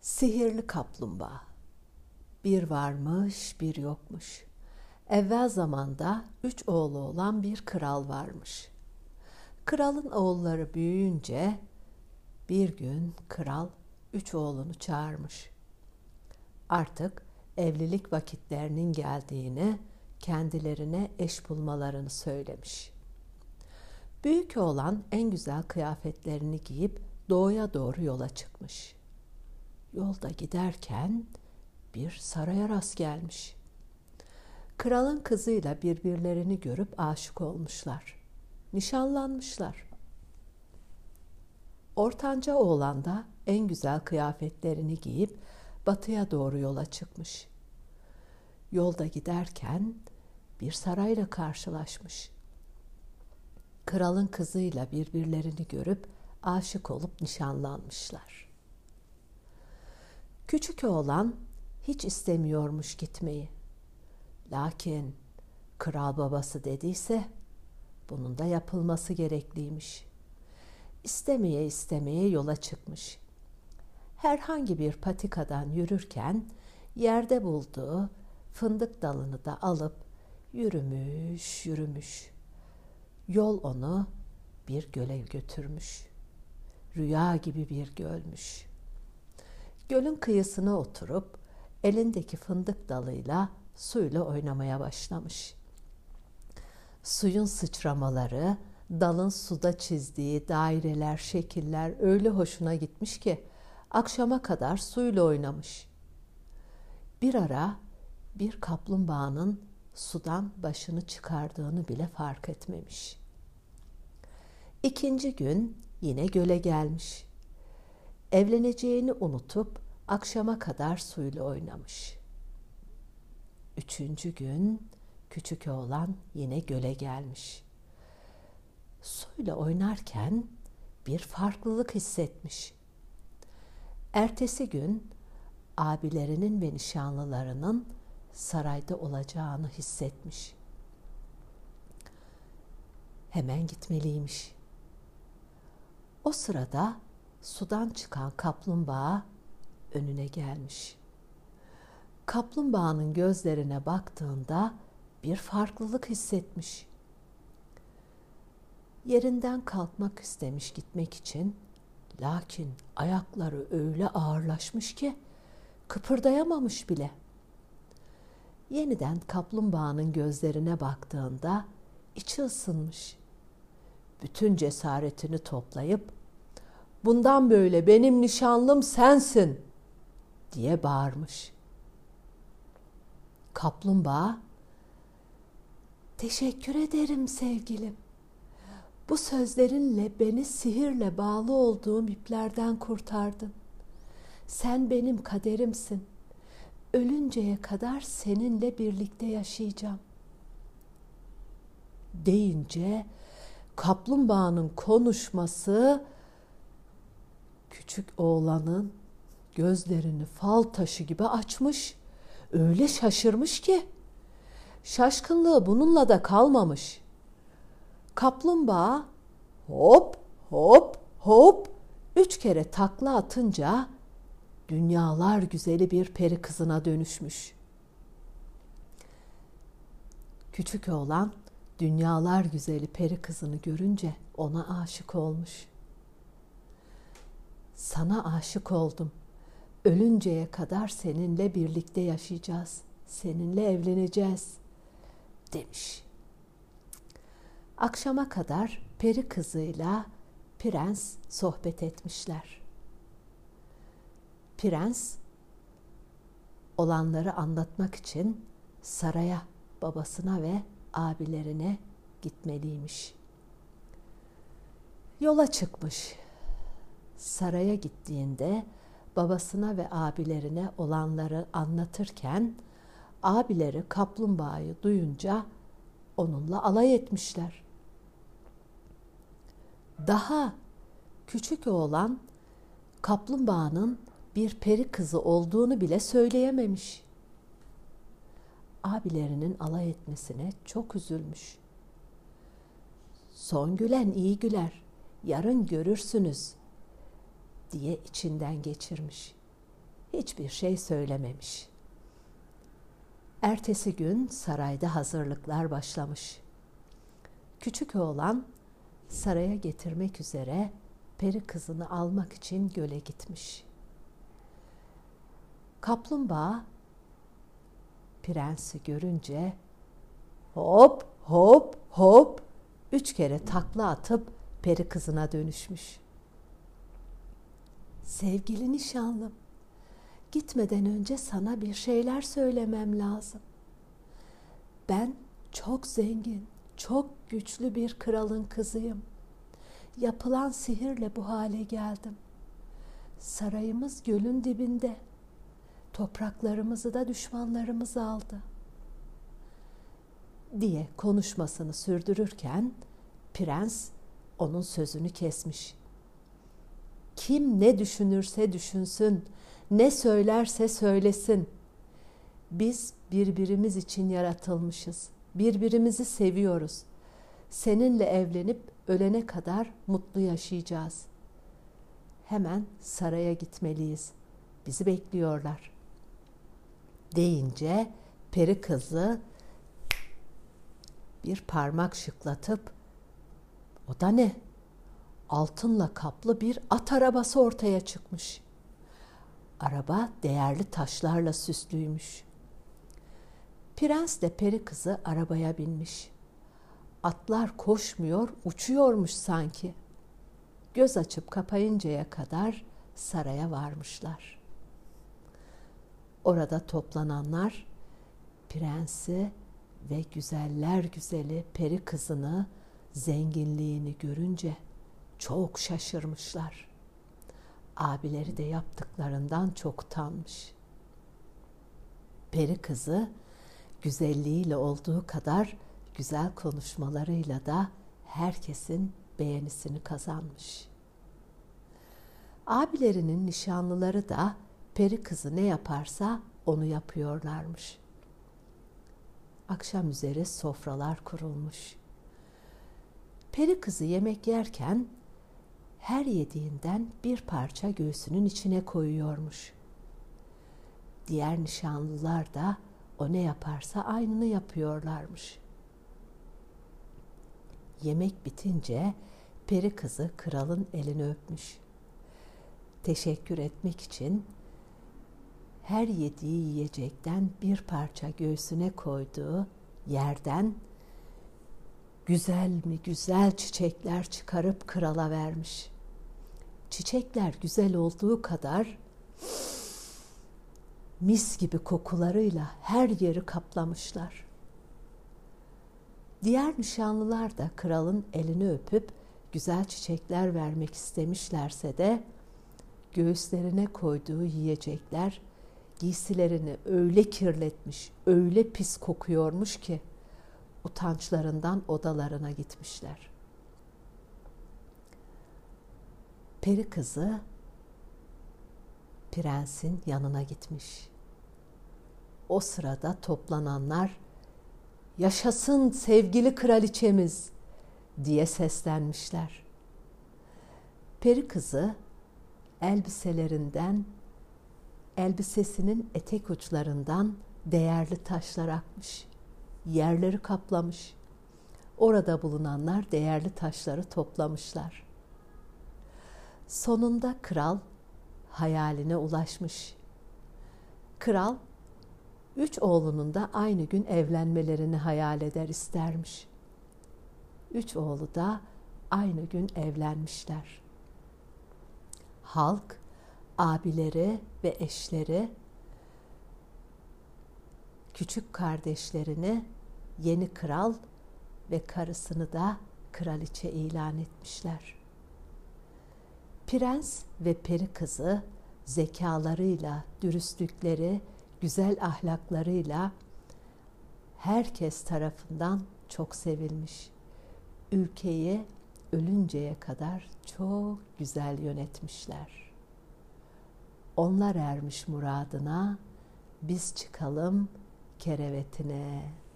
Sihirli kaplumbağa. Bir varmış, bir yokmuş. Evvel zamanda üç oğlu olan bir kral varmış. Kralın oğulları büyüyünce bir gün kral üç oğlunu çağırmış. Artık evlilik vakitlerinin geldiğini, kendilerine eş bulmalarını söylemiş. Büyük oğlan en güzel kıyafetlerini giyip doğuya doğru yola çıkmış.'' Yolda giderken bir saraya rast gelmiş. Kralın kızıyla birbirlerini görüp aşık olmuşlar. Nişanlanmışlar. Ortanca oğlan da en güzel kıyafetlerini giyip batıya doğru yola çıkmış. Yolda giderken bir sarayla karşılaşmış. Kralın kızıyla birbirlerini görüp aşık olup nişanlanmışlar. Küçük oğlan hiç istemiyormuş gitmeyi. Lakin kral babası dediyse bunun da yapılması gerekliymiş. İstemeye istemeye yola çıkmış. Herhangi bir patikadan yürürken yerde bulduğu fındık dalını da alıp yürümüş, yürümüş. Yol onu bir göle götürmüş. Rüya gibi bir gölmüş.'' Gölün kıyısına oturup elindeki fındık dalıyla suyla oynamaya başlamış. Suyun sıçramaları, dalın suda çizdiği daireler, şekiller öyle hoşuna gitmiş ki akşama kadar suyla oynamış. Bir ara bir kaplumbağanın sudan başını çıkardığını bile fark etmemiş. İkinci gün yine göle gelmiş evleneceğini unutup akşama kadar suyla oynamış. Üçüncü gün küçük oğlan yine göle gelmiş. Suyla oynarken bir farklılık hissetmiş. Ertesi gün abilerinin ve nişanlılarının sarayda olacağını hissetmiş. Hemen gitmeliymiş. O sırada sudan çıkan kaplumbağa önüne gelmiş. Kaplumbağanın gözlerine baktığında bir farklılık hissetmiş. Yerinden kalkmak istemiş gitmek için. Lakin ayakları öyle ağırlaşmış ki kıpırdayamamış bile. Yeniden kaplumbağanın gözlerine baktığında içi ısınmış. Bütün cesaretini toplayıp bundan böyle benim nişanlım sensin diye bağırmış. Kaplumbağa Teşekkür ederim sevgilim. Bu sözlerinle beni sihirle bağlı olduğum iplerden kurtardın. Sen benim kaderimsin. Ölünceye kadar seninle birlikte yaşayacağım. Deyince kaplumbağanın konuşması küçük oğlanın gözlerini fal taşı gibi açmış. Öyle şaşırmış ki şaşkınlığı bununla da kalmamış. Kaplumbağa hop hop hop üç kere takla atınca dünyalar güzeli bir peri kızına dönüşmüş. Küçük oğlan dünyalar güzeli peri kızını görünce ona aşık olmuş. Sana aşık oldum. Ölünceye kadar seninle birlikte yaşayacağız. Seninle evleneceğiz." demiş. Akşama kadar peri kızıyla prens sohbet etmişler. Prens olanları anlatmak için saraya babasına ve abilerine gitmeliymiş. Yola çıkmış saraya gittiğinde babasına ve abilerine olanları anlatırken abileri kaplumbağayı duyunca onunla alay etmişler. Daha küçük oğlan kaplumbağanın bir peri kızı olduğunu bile söyleyememiş. Abilerinin alay etmesine çok üzülmüş. Son gülen iyi güler, yarın görürsünüz diye içinden geçirmiş. hiçbir şey söylememiş. Ertesi gün sarayda hazırlıklar başlamış. Küçük oğlan saraya getirmek üzere peri kızını almak için göle gitmiş. Kaplumbağa prensi görünce hop hop hop üç kere takla atıp peri kızına dönüşmüş. Sevgili nişanlım, gitmeden önce sana bir şeyler söylemem lazım. Ben çok zengin, çok güçlü bir kralın kızıyım. Yapılan sihirle bu hale geldim. Sarayımız gölün dibinde. Topraklarımızı da düşmanlarımız aldı. Diye konuşmasını sürdürürken prens onun sözünü kesmiş. Kim ne düşünürse düşünsün, ne söylerse söylesin. Biz birbirimiz için yaratılmışız. Birbirimizi seviyoruz. Seninle evlenip ölene kadar mutlu yaşayacağız. Hemen saraya gitmeliyiz. Bizi bekliyorlar. Deyince peri kızı bir parmak şıklatıp o da ne? Altınla kaplı bir at arabası ortaya çıkmış. Araba değerli taşlarla süslüymüş. Prens de peri kızı arabaya binmiş. Atlar koşmuyor, uçuyormuş sanki. Göz açıp kapayıncaya kadar saraya varmışlar. Orada toplananlar prensi ve güzeller güzeli peri kızını zenginliğini görünce çok şaşırmışlar. Abileri de yaptıklarından çok utanmış. Peri kızı güzelliğiyle olduğu kadar güzel konuşmalarıyla da herkesin beğenisini kazanmış. Abilerinin nişanlıları da peri kızı ne yaparsa onu yapıyorlarmış. Akşam üzeri sofralar kurulmuş. Peri kızı yemek yerken her yediğinden bir parça göğsünün içine koyuyormuş. Diğer nişanlılar da o ne yaparsa aynını yapıyorlarmış. Yemek bitince peri kızı kralın elini öpmüş. Teşekkür etmek için her yediği yiyecekten bir parça göğsüne koyduğu yerden güzel mi güzel çiçekler çıkarıp krala vermiş. Çiçekler güzel olduğu kadar mis gibi kokularıyla her yeri kaplamışlar. Diğer nişanlılar da kralın elini öpüp güzel çiçekler vermek istemişlerse de göğüslerine koyduğu yiyecekler giysilerini öyle kirletmiş, öyle pis kokuyormuş ki utançlarından odalarına gitmişler. Peri kızı prensin yanına gitmiş. O sırada toplananlar yaşasın sevgili kraliçemiz diye seslenmişler. Peri kızı elbiselerinden elbisesinin etek uçlarından değerli taşlar akmış. Yerleri kaplamış. Orada bulunanlar değerli taşları toplamışlar. Sonunda kral hayaline ulaşmış. Kral üç oğlunun da aynı gün evlenmelerini hayal eder istermiş. Üç oğlu da aynı gün evlenmişler. Halk, abileri ve eşleri küçük kardeşlerini yeni kral ve karısını da kraliçe ilan etmişler. Prens ve peri kızı zekalarıyla, dürüstlükleri, güzel ahlaklarıyla herkes tarafından çok sevilmiş. Ülkeyi ölünceye kadar çok güzel yönetmişler. Onlar ermiş muradına, biz çıkalım kerevetine.''